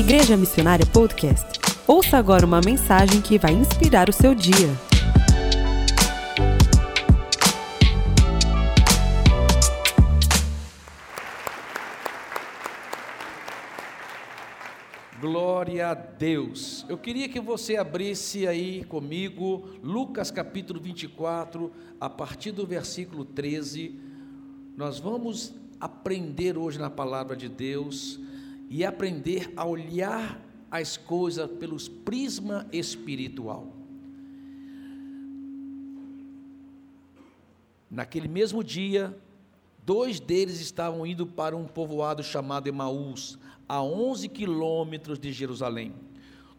Igreja Missionária Podcast. Ouça agora uma mensagem que vai inspirar o seu dia. Glória a Deus. Eu queria que você abrisse aí comigo Lucas capítulo 24, a partir do versículo 13. Nós vamos aprender hoje na palavra de Deus e aprender a olhar as coisas pelos prisma espiritual. Naquele mesmo dia, dois deles estavam indo para um povoado chamado Emaús, a 11 quilômetros de Jerusalém.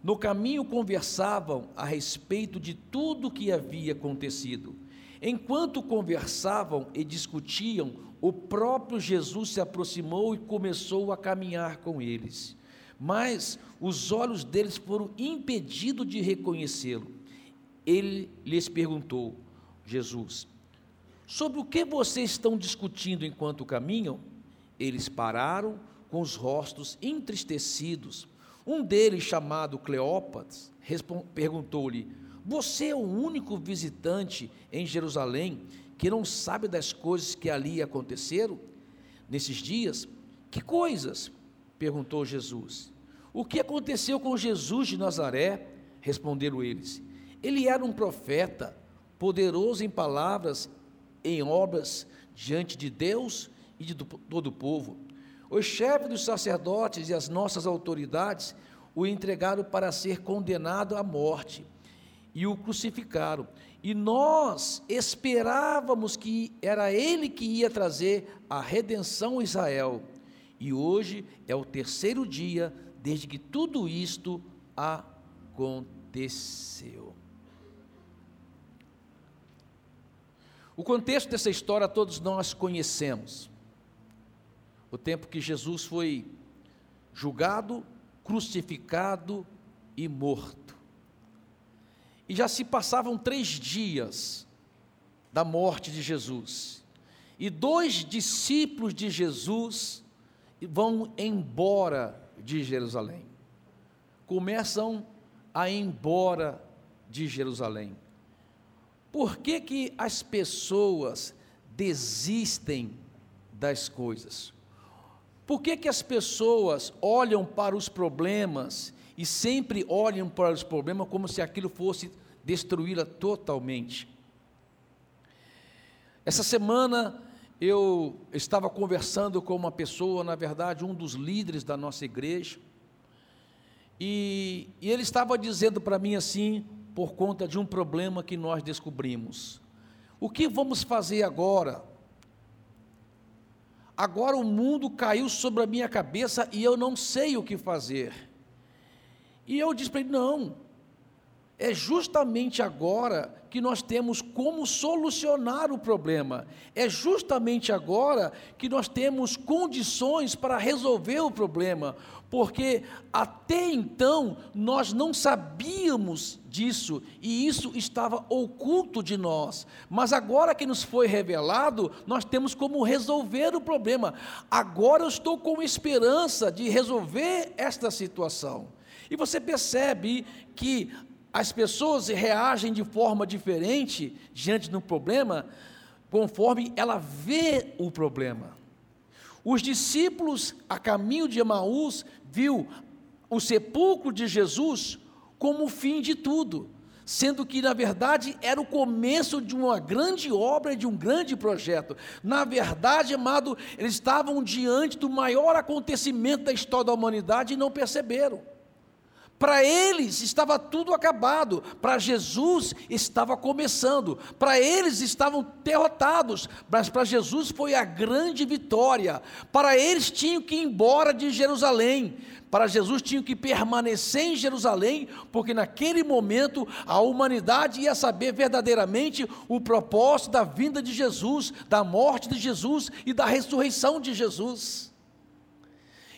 No caminho conversavam a respeito de tudo o que havia acontecido. Enquanto conversavam e discutiam, o próprio Jesus se aproximou e começou a caminhar com eles. Mas os olhos deles foram impedidos de reconhecê-lo. Ele lhes perguntou, Jesus, sobre o que vocês estão discutindo enquanto caminham? Eles pararam com os rostos entristecidos. Um deles, chamado Cleópatas, perguntou-lhe: você é o único visitante em Jerusalém que não sabe das coisas que ali aconteceram nesses dias? Que coisas? perguntou Jesus. O que aconteceu com Jesus de Nazaré? Responderam eles. Ele era um profeta, poderoso em palavras, em obras diante de Deus e de todo o povo. Os chefes dos sacerdotes e as nossas autoridades o entregaram para ser condenado à morte e o crucificaram. E nós esperávamos que era ele que ia trazer a redenção a Israel. E hoje é o terceiro dia desde que tudo isto aconteceu. O contexto dessa história todos nós conhecemos. O tempo que Jesus foi julgado, crucificado e morto. E já se passavam três dias da morte de Jesus. E dois discípulos de Jesus vão embora de Jerusalém. Começam a ir embora de Jerusalém. Por que, que as pessoas desistem das coisas? Por que, que as pessoas olham para os problemas e sempre olham para os problemas como se aquilo fosse destruí-la totalmente. Essa semana eu estava conversando com uma pessoa, na verdade, um dos líderes da nossa igreja, e, e ele estava dizendo para mim assim, por conta de um problema que nós descobrimos: o que vamos fazer agora? Agora o mundo caiu sobre a minha cabeça e eu não sei o que fazer. E eu disse para ele: não, é justamente agora que nós temos como solucionar o problema. É justamente agora que nós temos condições para resolver o problema, porque até então nós não sabíamos disso e isso estava oculto de nós. Mas agora que nos foi revelado, nós temos como resolver o problema. Agora eu estou com esperança de resolver esta situação. E você percebe que as pessoas reagem de forma diferente diante do problema, conforme ela vê o problema. Os discípulos, a caminho de Emaús, viu o sepulcro de Jesus como o fim de tudo, sendo que, na verdade, era o começo de uma grande obra, de um grande projeto. Na verdade, amado, eles estavam diante do maior acontecimento da história da humanidade e não perceberam. Para eles estava tudo acabado, para Jesus estava começando. Para eles estavam derrotados, mas para Jesus foi a grande vitória. Para eles tinham que ir embora de Jerusalém. Para Jesus tinham que permanecer em Jerusalém, porque naquele momento a humanidade ia saber verdadeiramente o propósito da vinda de Jesus, da morte de Jesus e da ressurreição de Jesus.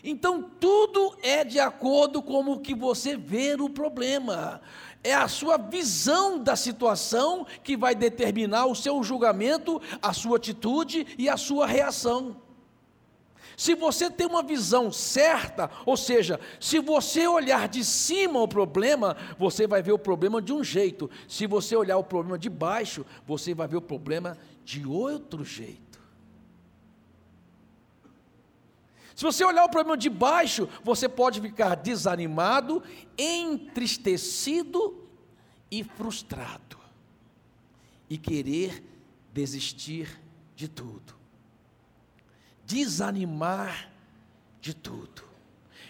Então tudo é de acordo com o que você vê no problema. É a sua visão da situação que vai determinar o seu julgamento, a sua atitude e a sua reação. Se você tem uma visão certa, ou seja, se você olhar de cima o problema, você vai ver o problema de um jeito. Se você olhar o problema de baixo, você vai ver o problema de outro jeito. Se você olhar o problema de baixo, você pode ficar desanimado, entristecido e frustrado, e querer desistir de tudo desanimar de tudo.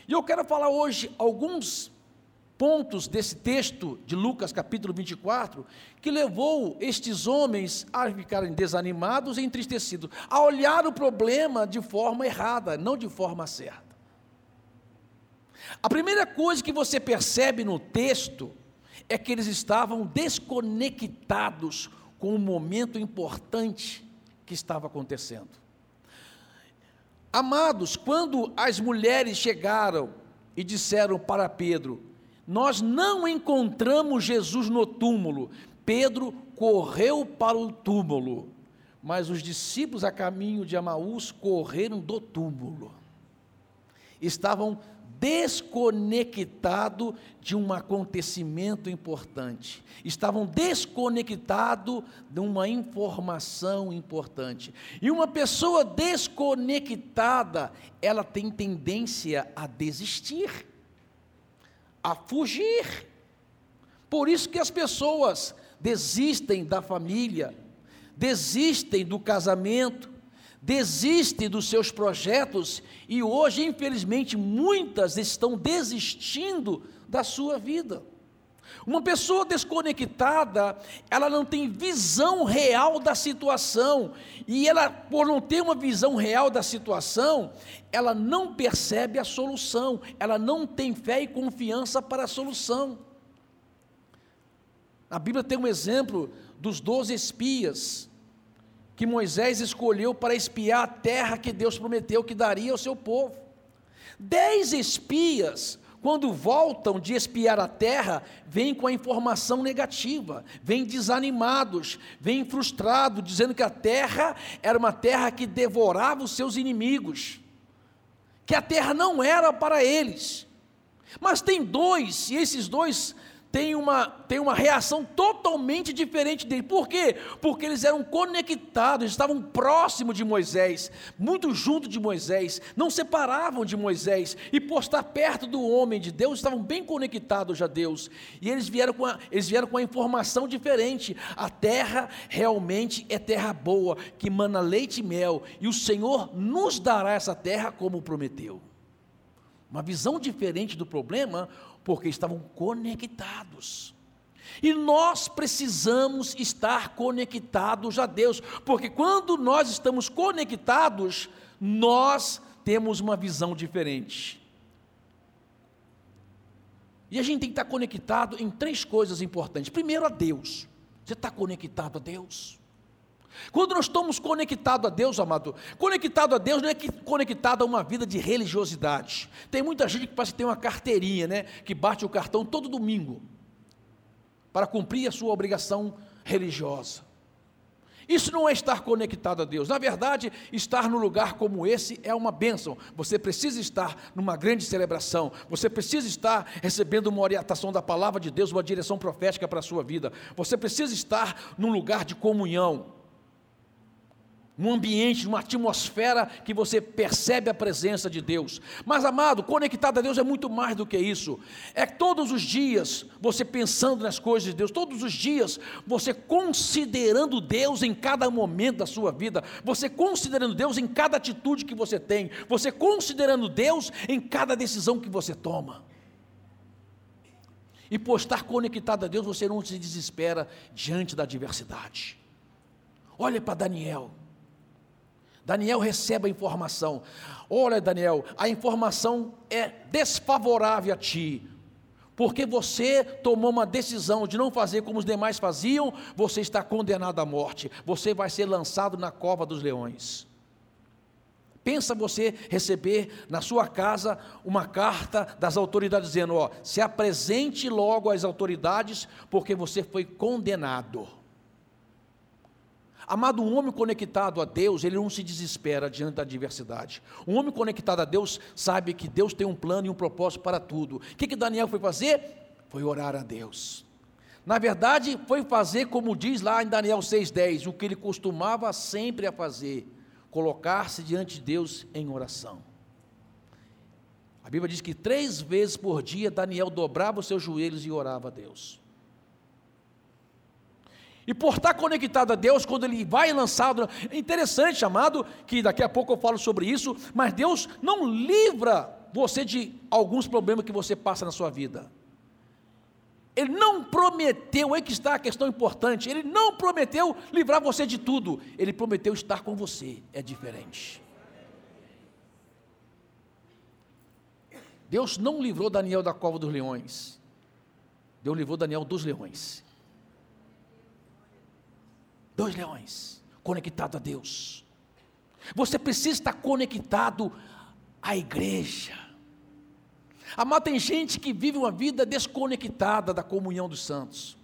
E eu quero falar hoje alguns pontos desse texto de Lucas capítulo 24, que levou estes homens a ficarem desanimados e entristecidos, a olhar o problema de forma errada, não de forma certa. A primeira coisa que você percebe no texto é que eles estavam desconectados com o momento importante que estava acontecendo. Amados, quando as mulheres chegaram e disseram para Pedro: Nós não encontramos Jesus no túmulo. Pedro correu para o túmulo, mas os discípulos a caminho de Amaús correram do túmulo. Estavam desconectado de um acontecimento importante, estavam desconectados de uma informação importante. E uma pessoa desconectada, ela tem tendência a desistir, a fugir. Por isso que as pessoas desistem da família, desistem do casamento, desiste dos seus projetos e hoje, infelizmente, muitas estão desistindo da sua vida. Uma pessoa desconectada, ela não tem visão real da situação, e ela, por não ter uma visão real da situação, ela não percebe a solução, ela não tem fé e confiança para a solução. A Bíblia tem um exemplo dos doze espias, que Moisés escolheu para espiar a terra que Deus prometeu que daria ao seu povo. Dez espias, quando voltam de espiar a terra, vêm com a informação negativa, vêm desanimados, vêm frustrados, dizendo que a terra era uma terra que devorava os seus inimigos, que a terra não era para eles. Mas tem dois, e esses dois tem uma, tem uma reação totalmente diferente dele. Por quê? Porque eles eram conectados, estavam próximos de Moisés, muito junto de Moisés, não separavam de Moisés, e por estar perto do homem de Deus, estavam bem conectados a Deus. E eles vieram com a, eles vieram com a informação diferente. A terra realmente é terra boa, que mana leite e mel, e o Senhor nos dará essa terra como prometeu. Uma visão diferente do problema, porque estavam conectados. E nós precisamos estar conectados a Deus, porque quando nós estamos conectados, nós temos uma visão diferente. E a gente tem que estar conectado em três coisas importantes. Primeiro, a Deus. Você está conectado a Deus? Quando nós estamos conectados a Deus, amado, conectado a Deus não é conectado a uma vida de religiosidade. Tem muita gente que parece que tem uma carteirinha, né? Que bate o cartão todo domingo para cumprir a sua obrigação religiosa. Isso não é estar conectado a Deus. Na verdade, estar num lugar como esse é uma bênção. Você precisa estar numa grande celebração. Você precisa estar recebendo uma orientação da palavra de Deus, uma direção profética para a sua vida. Você precisa estar num lugar de comunhão num ambiente, numa atmosfera que você percebe a presença de Deus. Mas, amado, conectado a Deus é muito mais do que isso. É todos os dias você pensando nas coisas de Deus, todos os dias você considerando Deus em cada momento da sua vida, você considerando Deus em cada atitude que você tem, você considerando Deus em cada decisão que você toma. E por estar conectado a Deus, você não se desespera diante da adversidade. Olha para Daniel. Daniel recebe a informação. Olha, Daniel, a informação é desfavorável a ti. Porque você tomou uma decisão de não fazer como os demais faziam, você está condenado à morte. Você vai ser lançado na cova dos leões. Pensa você receber na sua casa uma carta das autoridades dizendo: ó, se apresente logo às autoridades, porque você foi condenado. Amado, um homem conectado a Deus, ele não se desespera diante da adversidade. Um homem conectado a Deus sabe que Deus tem um plano e um propósito para tudo. O que, que Daniel foi fazer? Foi orar a Deus. Na verdade, foi fazer como diz lá em Daniel 6,10, o que ele costumava sempre a fazer, colocar-se diante de Deus em oração. A Bíblia diz que três vezes por dia Daniel dobrava os seus joelhos e orava a Deus. E por estar conectado a Deus, quando ele vai lançado, é interessante, chamado, que daqui a pouco eu falo sobre isso, mas Deus não livra você de alguns problemas que você passa na sua vida. Ele não prometeu, aí que está a questão importante, ele não prometeu livrar você de tudo, ele prometeu estar com você, é diferente. Deus não livrou Daniel da cova dos leões, Deus livrou Daniel dos leões. Dois leões, conectado a Deus. Você precisa estar conectado à igreja. Amado, tem gente que vive uma vida desconectada da comunhão dos santos.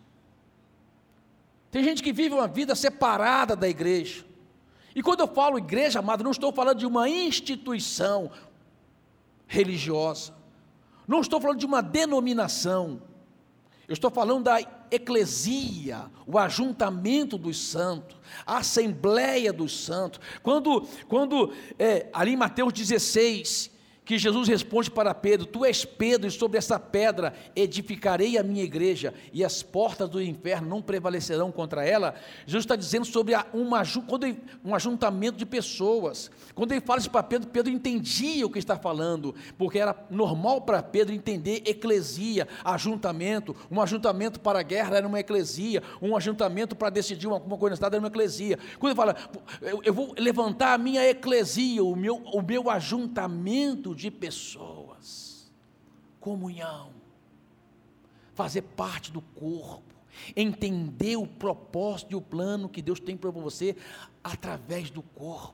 Tem gente que vive uma vida separada da igreja. E quando eu falo igreja, amado, não estou falando de uma instituição religiosa. Não estou falando de uma denominação. Eu estou falando da eclesia, o ajuntamento dos santos, a assembleia dos santos. Quando, quando é, ali em Mateus 16, que Jesus responde para Pedro: Tu és Pedro, e sobre essa pedra edificarei a minha igreja, e as portas do inferno não prevalecerão contra ela. Jesus está dizendo sobre uma, um ajuntamento de pessoas. Quando ele fala isso para Pedro, Pedro entendia o que está falando, porque era normal para Pedro entender eclesia, ajuntamento. Um ajuntamento para a guerra era uma eclesia, um ajuntamento para decidir alguma coisa na cidade era uma eclesia. Quando ele fala, eu, eu vou levantar a minha eclesia, o meu, o meu ajuntamento de pessoas, comunhão, fazer parte do corpo, entender o propósito e o plano que Deus tem para você através do corpo.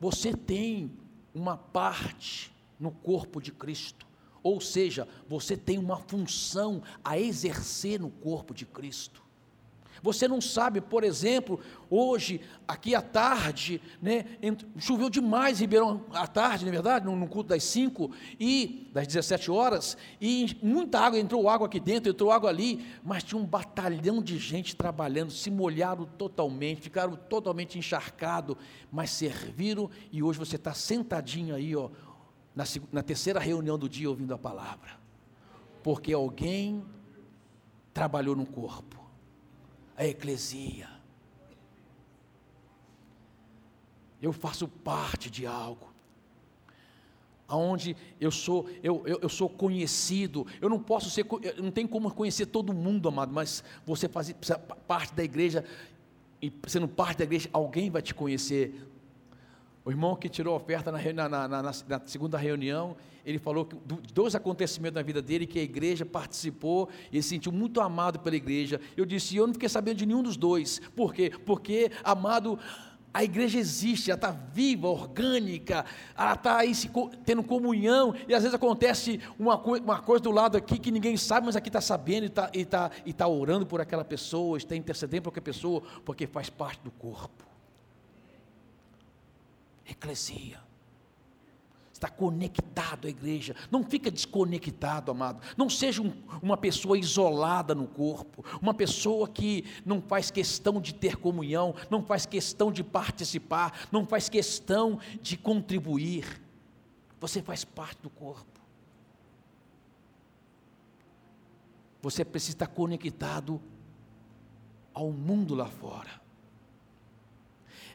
Você tem uma parte no corpo de Cristo, ou seja, você tem uma função a exercer no corpo de Cristo. Você não sabe, por exemplo, hoje, aqui à tarde, né, choveu demais em Ribeirão à tarde, na é verdade, no, no, culto das 5 e das 17 horas, e muita água, entrou água aqui dentro, entrou água ali, mas tinha um batalhão de gente trabalhando, se molharam totalmente, ficaram totalmente encharcados, mas serviram, e hoje você está sentadinho aí, ó, na, na terceira reunião do dia ouvindo a palavra, porque alguém trabalhou no corpo a eclesia. Eu faço parte de algo. Aonde eu sou, eu, eu, eu, sou conhecido, eu não posso ser, não tem como conhecer todo mundo, amado, mas você faz parte da igreja, e sendo parte da igreja, alguém vai te conhecer. O irmão que tirou a oferta na, na, na, na segunda reunião, ele falou que dois acontecimentos na vida dele que a igreja participou e ele se sentiu muito amado pela igreja. Eu disse, eu não fiquei sabendo de nenhum dos dois. Por quê? Porque, amado, a igreja existe, ela está viva, orgânica, ela está aí se, tendo comunhão, e às vezes acontece uma, uma coisa do lado aqui que ninguém sabe, mas aqui está sabendo e está tá, e tá orando por aquela pessoa, está intercedendo por aquela pessoa, porque faz parte do corpo eclesia. Está conectado à igreja. Não fica desconectado, amado. Não seja um, uma pessoa isolada no corpo. Uma pessoa que não faz questão de ter comunhão, não faz questão de participar, não faz questão de contribuir. Você faz parte do corpo. Você precisa estar conectado ao mundo lá fora.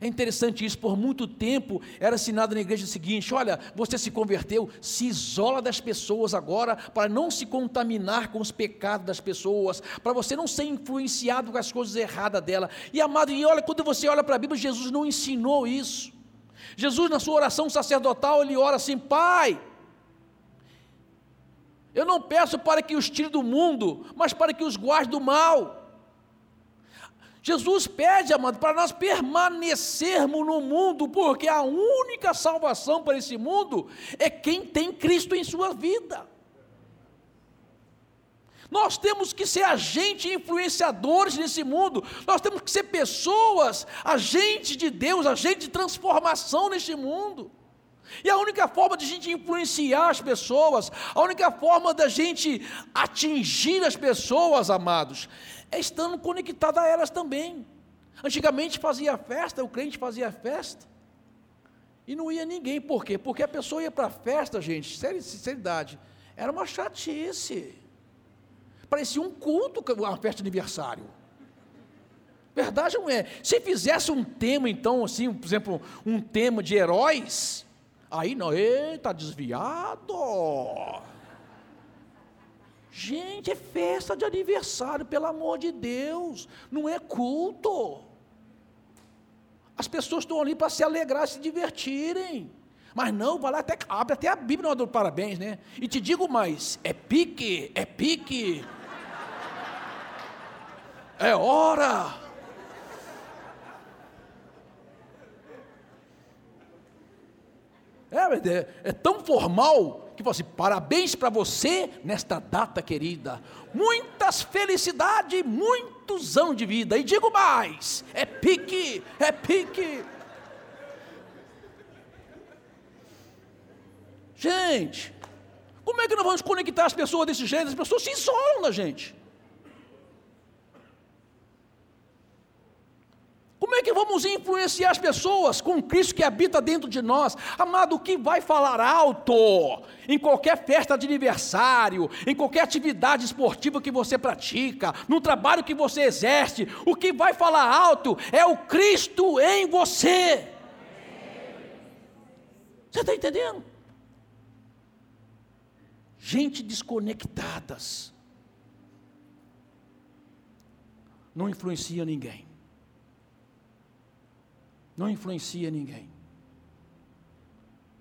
É interessante isso, por muito tempo era assinado na igreja o seguinte: olha, você se converteu, se isola das pessoas agora, para não se contaminar com os pecados das pessoas, para você não ser influenciado com as coisas erradas dela. E amado, e olha, quando você olha para a Bíblia, Jesus não ensinou isso. Jesus, na sua oração sacerdotal, ele ora assim: Pai, eu não peço para que os tire do mundo, mas para que os guarde do mal. Jesus pede, amado, para nós permanecermos no mundo, porque a única salvação para esse mundo é quem tem Cristo em sua vida. Nós temos que ser agentes influenciadores nesse mundo. Nós temos que ser pessoas, agentes de Deus, agentes de transformação neste mundo. E a única forma de a gente influenciar as pessoas, a única forma da gente atingir as pessoas, amados, é estando conectado a elas também. Antigamente fazia festa, o crente fazia festa, e não ia ninguém, por quê? Porque a pessoa ia para a festa, gente, sinceridade, era uma chatice. Parecia um culto, uma festa de aniversário. Verdade não é? Se fizesse um tema, então, assim, por exemplo, um tema de heróis, aí não, eita, desviado. Gente, é festa de aniversário, pelo amor de Deus, não é culto. As pessoas estão ali para se alegrar, se divertirem. Mas não, vai lá até abre até a Bíblia no do parabéns, né? E te digo mais, é pique, é pique. É hora. É, é, é tão formal que fala assim: parabéns para você nesta data querida, muitas felicidades, muitos anos de vida, e digo mais: é pique, é pique. Gente, como é que nós vamos conectar as pessoas desse jeito? As pessoas se isolam da gente. Que vamos influenciar as pessoas com Cristo que habita dentro de nós? Amado, o que vai falar alto em qualquer festa de aniversário, em qualquer atividade esportiva que você pratica, no trabalho que você exerce, o que vai falar alto é o Cristo em você. Você está entendendo? Gente desconectadas não influencia ninguém não influencia ninguém.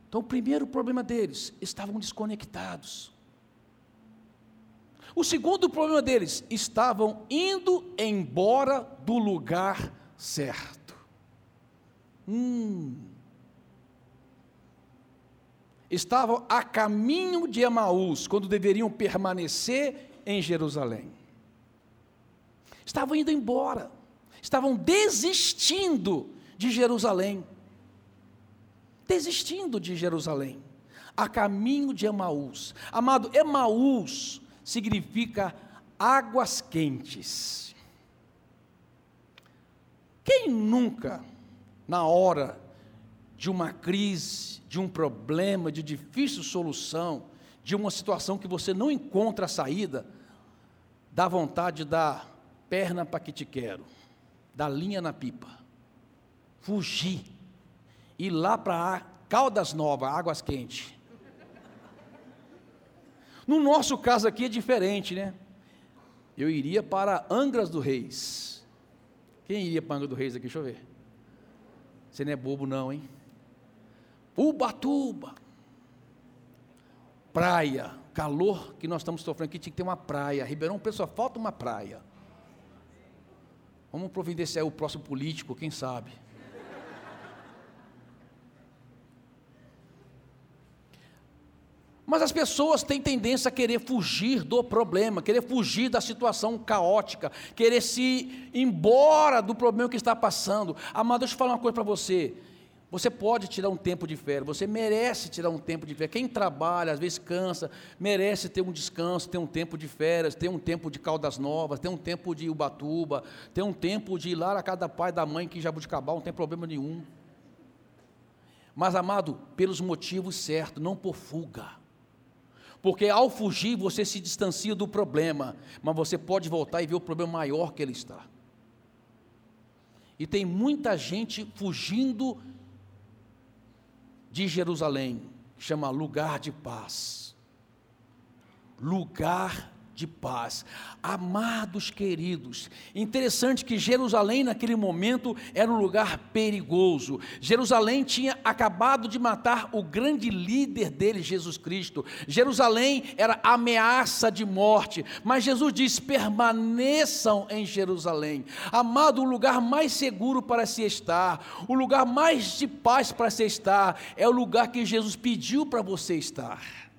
Então, o primeiro problema deles, estavam desconectados. O segundo problema deles, estavam indo embora do lugar certo. Hum. Estavam a caminho de Emaús, quando deveriam permanecer em Jerusalém. Estavam indo embora, estavam desistindo de Jerusalém, desistindo de Jerusalém, a caminho de Emaús. Amado, Emaús significa águas quentes. Quem nunca, na hora de uma crise, de um problema, de difícil solução, de uma situação que você não encontra a saída, dá vontade de dar perna para que te quero, dar linha na pipa fugir, ir lá para Caldas Novas, Águas Quentes. No nosso caso aqui é diferente, né? Eu iria para Angras do Reis. Quem iria para Angras do Reis aqui? Deixa eu ver. Você não é bobo, não, hein? Ubatuba. Praia, calor que nós estamos sofrendo aqui, tinha que ter uma praia. Ribeirão Pessoa, falta uma praia. Vamos providenciar o próximo político, quem sabe. Mas as pessoas têm tendência a querer fugir do problema, querer fugir da situação caótica, querer se embora do problema que está passando. Amado, deixa eu falar uma coisa para você. Você pode tirar um tempo de férias, você merece tirar um tempo de férias. Quem trabalha, às vezes cansa, merece ter um descanso, ter um tempo de férias, ter um tempo de Caldas Novas, ter um tempo de Ubatuba, ter um tempo de ir lá a cada pai da mãe que Jabuticabal, não tem problema nenhum. Mas, amado, pelos motivos certos, não por fuga. Porque ao fugir você se distancia do problema, mas você pode voltar e ver o problema maior que ele está. E tem muita gente fugindo de Jerusalém, que chama lugar de paz. Lugar de paz. Amados queridos, interessante que Jerusalém naquele momento era um lugar perigoso. Jerusalém tinha acabado de matar o grande líder dele, Jesus Cristo. Jerusalém era ameaça de morte, mas Jesus diz: permaneçam em Jerusalém. Amado, o lugar mais seguro para se estar, o lugar mais de paz para se estar, é o lugar que Jesus pediu para você estar.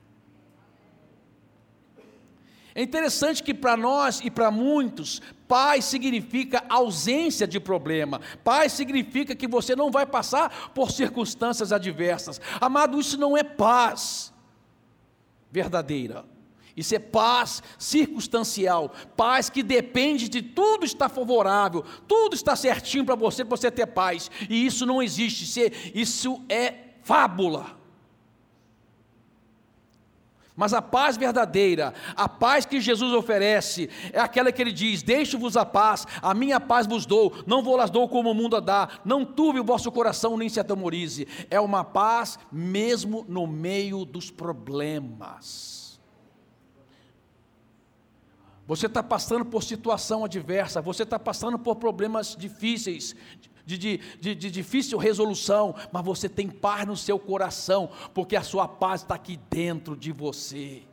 É interessante que para nós e para muitos, paz significa ausência de problema. Paz significa que você não vai passar por circunstâncias adversas. Amado, isso não é paz verdadeira. Isso é paz circunstancial, paz que depende de tudo estar favorável, tudo está certinho para você, para você ter paz. E isso não existe, isso é fábula. Mas a paz verdadeira, a paz que Jesus oferece, é aquela que ele diz: Deixo-vos a paz, a minha paz vos dou, não vou las dou como o mundo a dá, não turbe o vosso coração, nem se atemorize. É uma paz mesmo no meio dos problemas. Você está passando por situação adversa, você está passando por problemas difíceis, de, de, de, de, difícil resolução, mas você tem paz no seu coração, porque a sua paz está aqui dentro de você.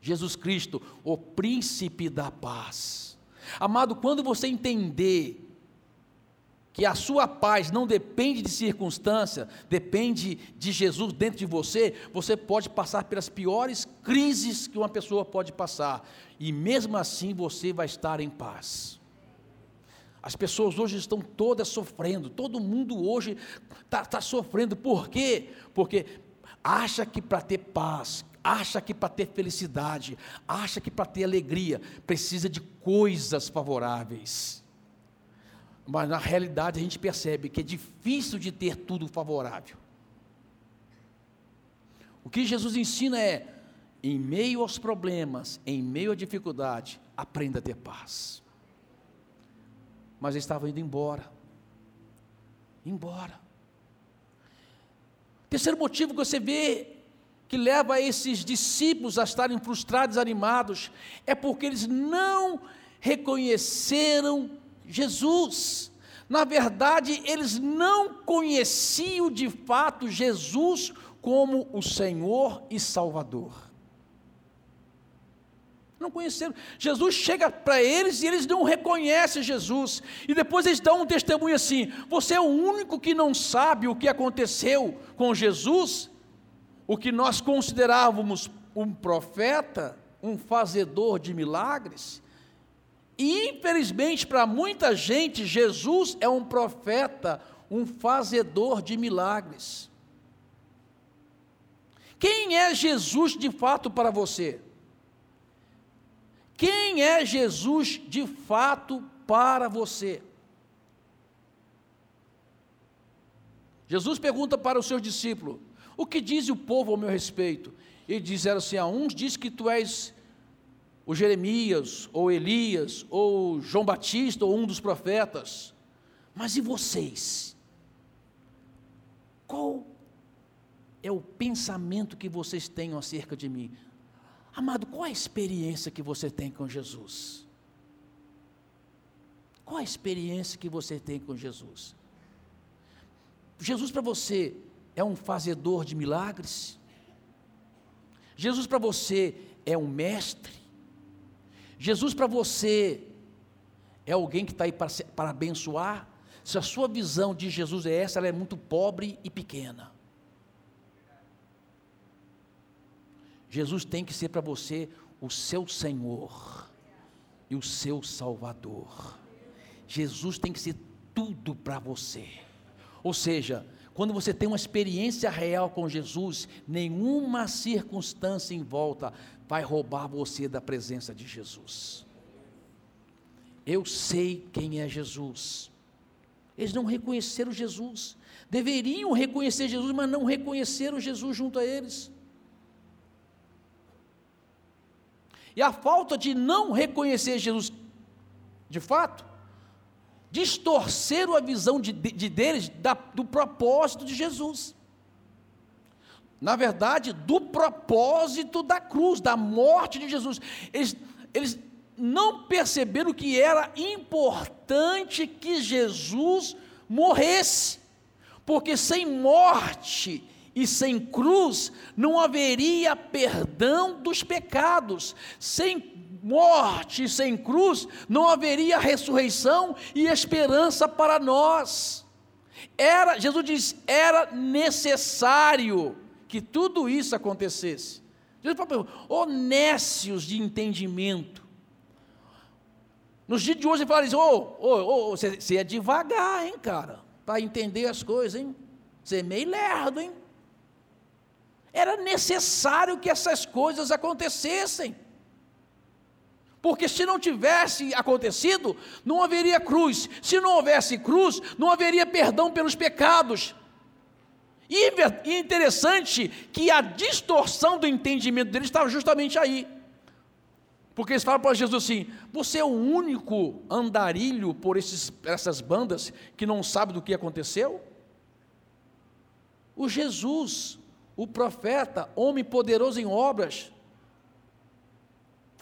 Jesus Cristo, o príncipe da paz. Amado, quando você entender que a sua paz não depende de circunstância, depende de Jesus dentro de você, você pode passar pelas piores crises que uma pessoa pode passar, e mesmo assim você vai estar em paz. As pessoas hoje estão todas sofrendo, todo mundo hoje está tá sofrendo, por quê? Porque acha que para ter paz, acha que para ter felicidade, acha que para ter alegria, precisa de coisas favoráveis. Mas na realidade a gente percebe que é difícil de ter tudo favorável. O que Jesus ensina é, em meio aos problemas, em meio à dificuldade, aprenda a ter paz mas eles estavam indo embora. Embora. Terceiro motivo que você vê que leva esses discípulos a estarem frustrados, animados, é porque eles não reconheceram Jesus. Na verdade, eles não conheciam de fato Jesus como o Senhor e Salvador não conheceram. Jesus chega para eles e eles não reconhecem Jesus. E depois eles dão um testemunho assim: Você é o único que não sabe o que aconteceu com Jesus? O que nós considerávamos um profeta, um fazedor de milagres. E infelizmente para muita gente, Jesus é um profeta, um fazedor de milagres. Quem é Jesus de fato para você? Quem é Jesus de fato para você? Jesus pergunta para os seus discípulos: O que diz o povo ao meu respeito? E disseram assim: a uns diz que tu és o Jeremias, ou Elias, ou João Batista, ou um dos profetas. Mas e vocês? Qual é o pensamento que vocês têm acerca de mim? Amado, qual a experiência que você tem com Jesus? Qual a experiência que você tem com Jesus? Jesus para você é um fazedor de milagres? Jesus para você é um mestre? Jesus para você é alguém que está aí para, abençoar? Se a sua visão de Jesus é essa, ela é muito pobre e pequena. Jesus tem que ser para você o seu Senhor e o seu Salvador. Jesus tem que ser tudo para você. Ou seja, quando você tem uma experiência real com Jesus, nenhuma circunstância em volta vai roubar você da presença de Jesus. Eu sei quem é Jesus. Eles não reconheceram Jesus. Deveriam reconhecer Jesus, mas não reconheceram Jesus junto a eles. E a falta de não reconhecer Jesus de fato, distorceram a visão de, de deles da, do propósito de Jesus. Na verdade, do propósito da cruz, da morte de Jesus. Eles, eles não perceberam que era importante que Jesus morresse, porque sem morte e sem cruz não haveria perdão dos pecados. Sem morte sem cruz não haveria ressurreição e esperança para nós. Era, Jesus diz, era necessário que tudo isso acontecesse. Jesus fala, ô nécios de entendimento. Nos dias de hoje ele fala assim, ô, ô, ô, você é devagar, hein, cara, para entender as coisas, hein? Você é meio lerdo, hein? Era necessário que essas coisas acontecessem. Porque se não tivesse acontecido, não haveria cruz. Se não houvesse cruz, não haveria perdão pelos pecados. E é interessante que a distorção do entendimento deles estava justamente aí. Porque eles falam para Jesus assim: você é o único andarilho por esses, essas bandas que não sabe do que aconteceu? O Jesus, o profeta, homem poderoso em obras,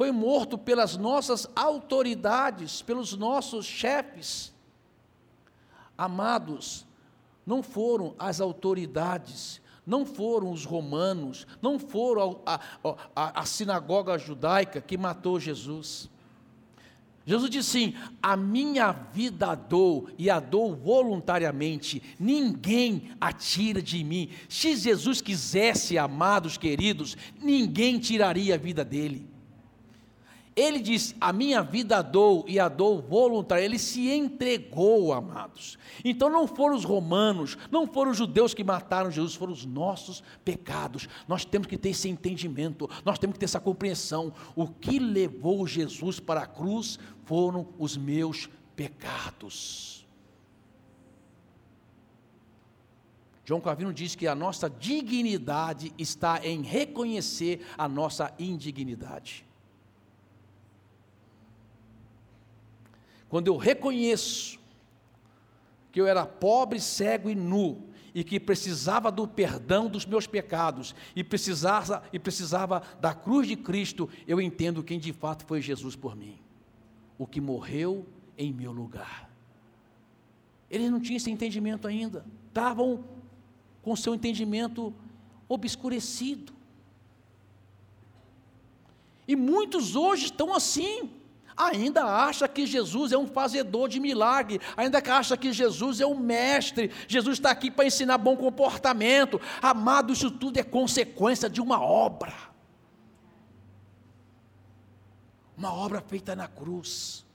foi morto pelas nossas autoridades, pelos nossos chefes. Amados, não foram as autoridades, não foram os romanos, não foram a, a, a, sinagoga judaica que matou Jesus. Jesus disse assim: A minha vida dou e a dou voluntariamente, ninguém a tira de mim. Se Jesus quisesse, amados queridos, ninguém tiraria a vida dele. Ele disse: A minha vida dou e a dou voluntária. Ele se entregou, amados. Então não foram os romanos, não foram os judeus que mataram Jesus, foram os nossos pecados. Nós temos que ter esse entendimento, nós temos que ter essa compreensão. O que levou Jesus para a cruz foram os meus pecados. João Calvino diz que a nossa dignidade está em reconhecer a nossa indignidade. Quando eu reconheço que eu era pobre, cego e nu, e que precisava do perdão dos meus pecados, e precisava, e precisava da cruz de Cristo, eu entendo quem de fato foi Jesus por mim, o que morreu em meu lugar. Eles não tinham esse entendimento ainda, estavam com seu entendimento obscurecido. E muitos hoje estão assim, ainda acha que Jesus é um fazedor de milagre, ainda acha que Jesus é um mestre, Jesus está aqui para ensinar bom comportamento. Amado, isso tudo é consequência de uma obra. Uma obra feita na cruz.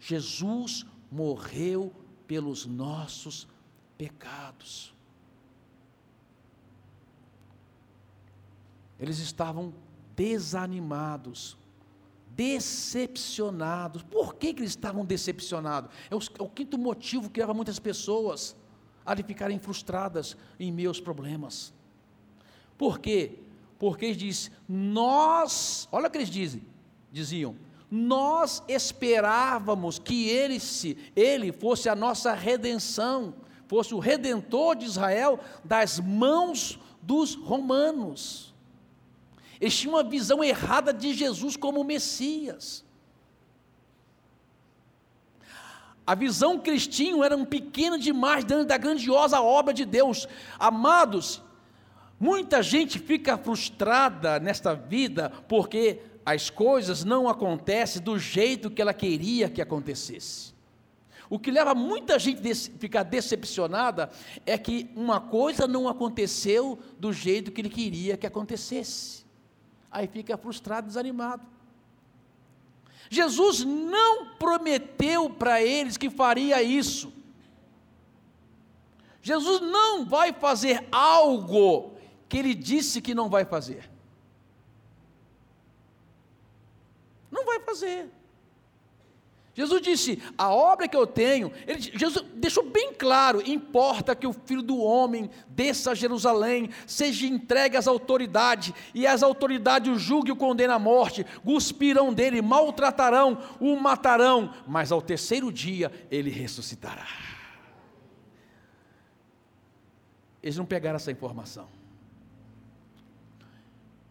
Jesus morreu pelos nossos pecados. Eles estavam desanimados decepcionados. Por que, que eles estavam decepcionados? É o, é o quinto motivo que leva muitas pessoas a ficarem frustradas em meus problemas. Por quê? Porque eles dizem, nós, olha o que eles dizem, diziam, nós esperávamos que ele, se, ele fosse a nossa redenção, fosse o redentor de Israel das mãos dos romanos. Eles tinham uma visão errada de Jesus como Messias. A visão tinham era um pequena demais diante da grandiosa obra de Deus. Amados, muita gente fica frustrada nesta vida porque as coisas não acontecem do jeito que ela queria que acontecesse. O que leva muita gente a ficar decepcionada é que uma coisa não aconteceu do jeito que ele queria que acontecesse aí fica frustrado, desanimado. Jesus não prometeu para eles que faria isso. Jesus não vai fazer algo que ele disse que não vai fazer. Não vai fazer. Jesus disse: a obra que eu tenho, ele, Jesus deixou bem claro: importa que o filho do homem desça a Jerusalém, seja entregue às autoridades, e as autoridades o julguem e o condenem à morte, cuspirão dele, maltratarão, o matarão, mas ao terceiro dia ele ressuscitará. Eles não pegaram essa informação.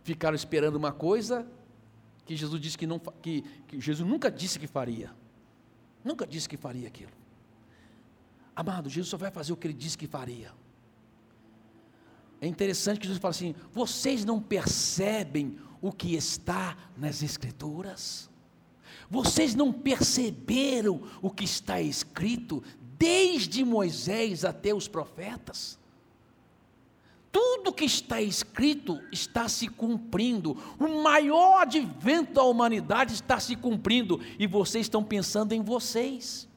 Ficaram esperando uma coisa que Jesus disse que não que, que Jesus nunca disse que faria. Nunca disse que faria aquilo. Amado, Jesus só vai fazer o que ele disse que faria. É interessante que Jesus fala assim: vocês não percebem o que está nas Escrituras? Vocês não perceberam o que está escrito desde Moisés até os profetas? Tudo que está escrito está se cumprindo. O maior advento da humanidade está se cumprindo e vocês estão pensando em vocês.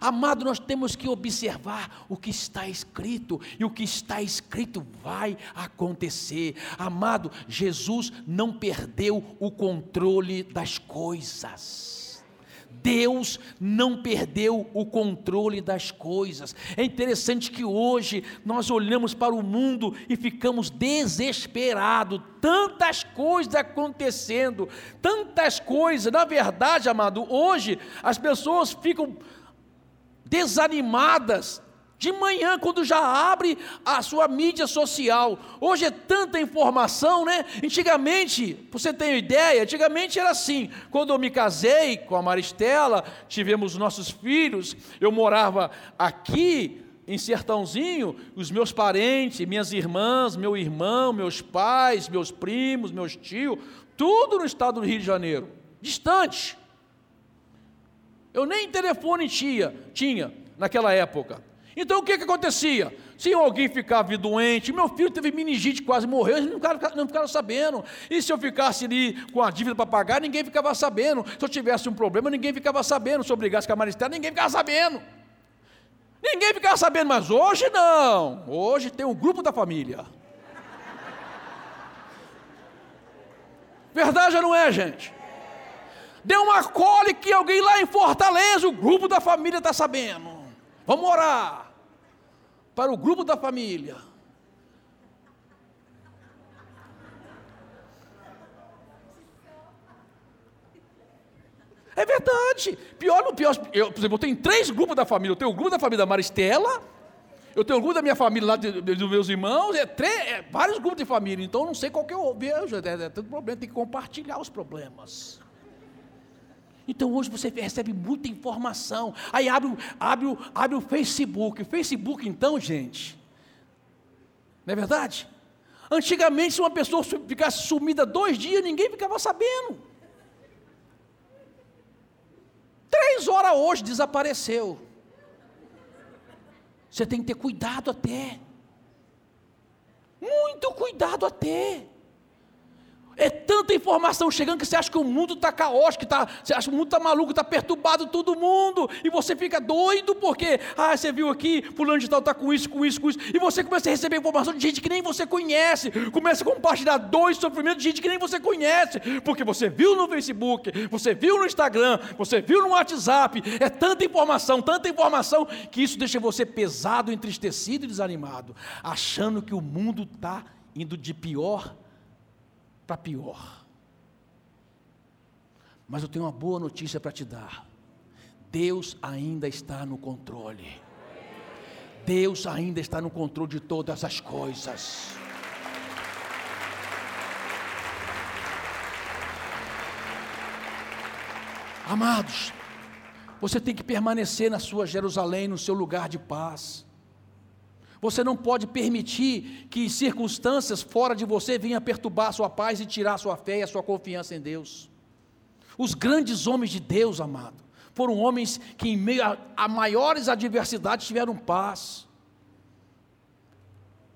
Amado, nós temos que observar o que está escrito, e o que está escrito vai acontecer. Amado, Jesus não perdeu o controle das coisas. Deus não perdeu o controle das coisas. É interessante que hoje nós olhamos para o mundo e ficamos desesperados, tantas coisas acontecendo, tantas coisas. Na verdade, amado, hoje as pessoas ficam desanimadas de manhã, quando já abre a sua mídia social. Hoje é tanta informação, né? Antigamente, para você ter ideia, antigamente era assim. Quando eu me casei com a Maristela, tivemos nossos filhos, eu morava aqui em Sertãozinho, os meus parentes, minhas irmãs, meu irmão, meus pais, meus primos, meus tios, tudo no estado do Rio de Janeiro, distante. Eu nem telefone tinha, tinha naquela época. Então o que, que acontecia? Se alguém ficava doente, meu filho teve meningite, quase morreu, eles não ficaram, não ficaram sabendo. E se eu ficasse ali com a dívida para pagar, ninguém ficava sabendo. Se eu tivesse um problema, ninguém ficava sabendo. Se eu brigasse com a Maristela, ninguém ficava sabendo. Ninguém ficava sabendo, mas hoje não. Hoje tem um grupo da família. Verdade ou não é, gente? Deu uma cólica e alguém lá em Fortaleza, o grupo da família está sabendo. Vamos orar para o grupo da família. É verdade. Pior no pior. Eu, por exemplo, eu tenho três grupos da família. Eu tenho o grupo da família da Maristela. Eu tenho o grupo da minha família lá, dos meus irmãos. É, três, é, vários grupos de família. Então eu não sei qual que eu vejo. É, é, é tanto problema. Tem que compartilhar os problemas. Então hoje você recebe muita informação. Aí abre, abre, abre o Facebook. O Facebook, então, gente, não é verdade? Antigamente, se uma pessoa ficasse sumida dois dias, ninguém ficava sabendo. Três horas hoje desapareceu. Você tem que ter cuidado até. Muito cuidado até. É tanta informação chegando que você acha que o mundo está caótico, tá, você acha que o mundo está maluco, está perturbado todo mundo, e você fica doido porque, ah, você viu aqui, fulano de tal está com isso, com isso, com isso, e você começa a receber informação de gente que nem você conhece, começa a compartilhar dois sofrimentos de gente que nem você conhece, porque você viu no Facebook, você viu no Instagram, você viu no WhatsApp, é tanta informação, tanta informação, que isso deixa você pesado, entristecido e desanimado, achando que o mundo está indo de pior para pior. Mas eu tenho uma boa notícia para te dar. Deus ainda está no controle. Deus ainda está no controle de todas as coisas. Amados, você tem que permanecer na sua Jerusalém, no seu lugar de paz. Você não pode permitir que circunstâncias fora de você venham perturbar a sua paz e tirar a sua fé e a sua confiança em Deus. Os grandes homens de Deus, amado, foram homens que, em meio a, a maiores adversidades, tiveram paz.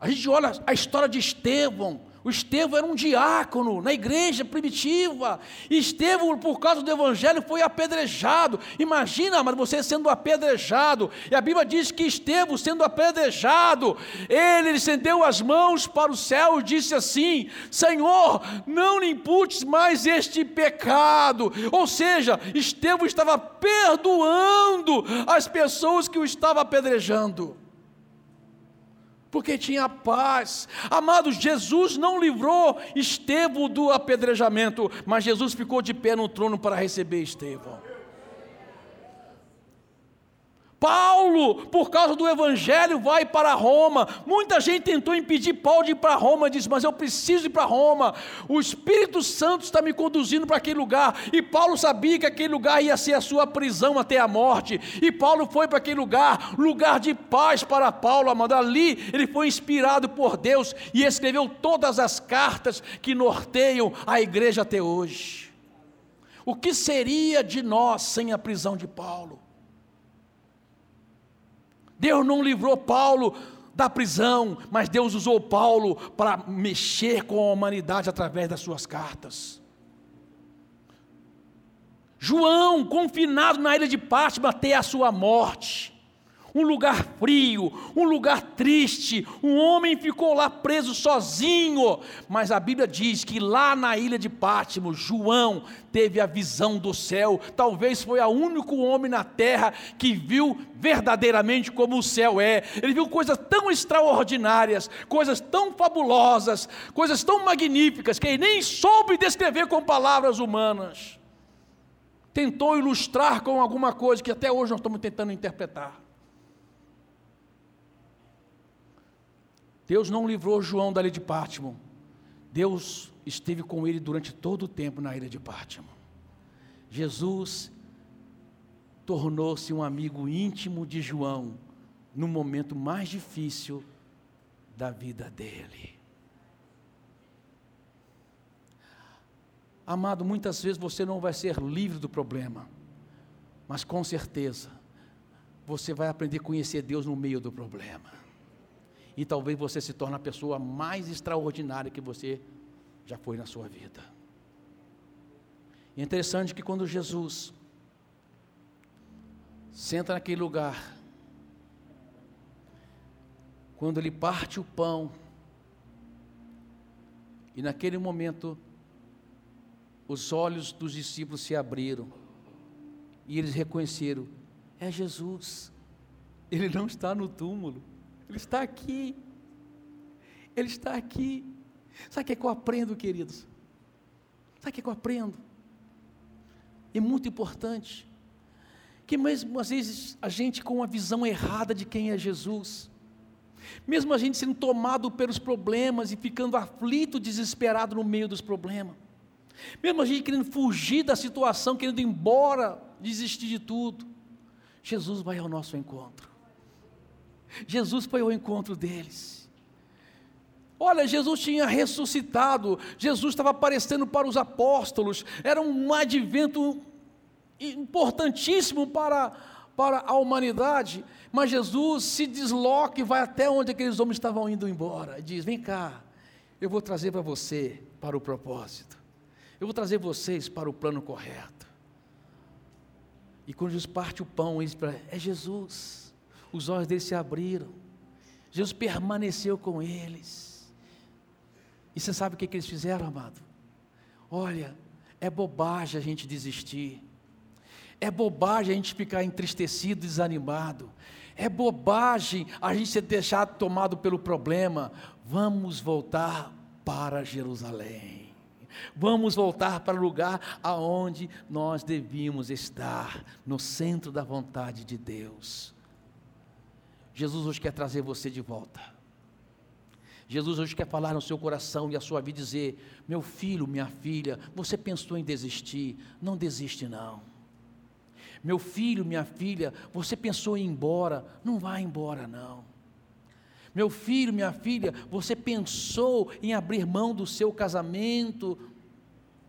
A gente olha a história de Estevão, o Estevão era um diácono na igreja primitiva. E Estevão, por causa do evangelho, foi apedrejado. Imagina, mas você sendo apedrejado. E a Bíblia diz que Estevão, sendo apedrejado, ele estendeu as mãos para o céu e disse assim: Senhor, não lhe imputes mais este pecado. Ou seja, Estevão estava perdoando as pessoas que o estavam apedrejando porque tinha paz. Amados, Jesus não livrou Estevão do apedrejamento, mas Jesus ficou de pé no trono para receber Estevão. Paulo, por causa do Evangelho, vai para Roma. Muita gente tentou impedir Paulo de ir para Roma, disse: Mas eu preciso ir para Roma. O Espírito Santo está me conduzindo para aquele lugar. E Paulo sabia que aquele lugar ia ser a sua prisão até a morte. E Paulo foi para aquele lugar, lugar de paz para Paulo, amado. Ali ele foi inspirado por Deus e escreveu todas as cartas que norteiam a igreja até hoje. O que seria de nós sem a prisão de Paulo? Deus não livrou Paulo da prisão, mas Deus usou Paulo para mexer com a humanidade através das suas cartas. João, confinado na ilha de Patmos até a sua morte um lugar frio, um lugar triste. Um homem ficou lá preso sozinho. Mas a Bíblia diz que lá na ilha de Pátimo, João teve a visão do céu. Talvez foi o único homem na terra que viu verdadeiramente como o céu é. Ele viu coisas tão extraordinárias, coisas tão fabulosas, coisas tão magníficas que ele nem soube descrever com palavras humanas. Tentou ilustrar com alguma coisa que até hoje nós estamos tentando interpretar. Deus não livrou João da ilha de Pátimo. Deus esteve com ele durante todo o tempo na ilha de Pátimo. Jesus tornou-se um amigo íntimo de João no momento mais difícil da vida dele. Amado, muitas vezes você não vai ser livre do problema, mas com certeza você vai aprender a conhecer Deus no meio do problema e talvez você se torne a pessoa mais extraordinária que você já foi na sua vida. é interessante que quando Jesus senta naquele lugar, quando ele parte o pão, e naquele momento os olhos dos discípulos se abriram e eles reconheceram: é Jesus, ele não está no túmulo. Ele está aqui. Ele está aqui. Sabe o que, é que eu aprendo, queridos? Sabe o que, é que eu aprendo? É muito importante. Que mesmo às vezes a gente com uma visão errada de quem é Jesus, mesmo a gente sendo tomado pelos problemas e ficando aflito, desesperado no meio dos problemas, mesmo a gente querendo fugir da situação, querendo ir embora, desistir de tudo, Jesus vai ao nosso encontro. Jesus foi ao encontro deles. Olha, Jesus tinha ressuscitado, Jesus estava aparecendo para os apóstolos, era um advento importantíssimo para, para a humanidade, mas Jesus se desloca e vai até onde aqueles homens estavam indo embora, diz: Vem cá, eu vou trazer para você para o propósito, eu vou trazer vocês para o plano correto. E quando Jesus parte o pão, ele diz: É Jesus os olhos deles se abriram. Jesus permaneceu com eles. E você sabe o que, que eles fizeram, amado? Olha, é bobagem a gente desistir. É bobagem a gente ficar entristecido, desanimado. É bobagem a gente ser deixado tomado pelo problema. Vamos voltar para Jerusalém. Vamos voltar para o lugar aonde nós devíamos estar, no centro da vontade de Deus. Jesus hoje quer trazer você de volta. Jesus hoje quer falar no seu coração e a sua vida dizer: Meu filho, minha filha, você pensou em desistir? Não desiste, não. Meu filho, minha filha, você pensou em ir embora? Não vá embora, não. Meu filho, minha filha, você pensou em abrir mão do seu casamento?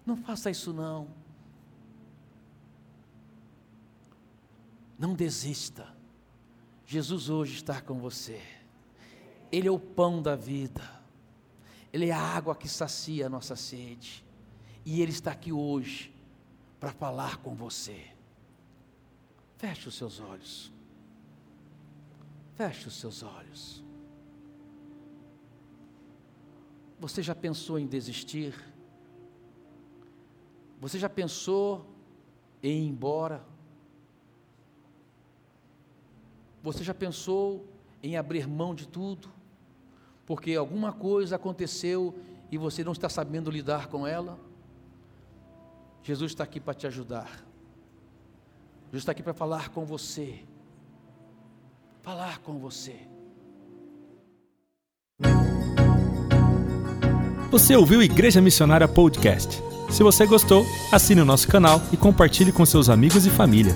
Não faça isso, não. Não desista. Jesus hoje está com você. Ele é o pão da vida. Ele é a água que sacia a nossa sede. E Ele está aqui hoje para falar com você. Feche os seus olhos. Feche os seus olhos. Você já pensou em desistir? Você já pensou em ir embora? Você já pensou em abrir mão de tudo? Porque alguma coisa aconteceu e você não está sabendo lidar com ela? Jesus está aqui para te ajudar. Jesus está aqui para falar com você. Falar com você. Você ouviu Igreja Missionária Podcast? Se você gostou, assine o nosso canal e compartilhe com seus amigos e família.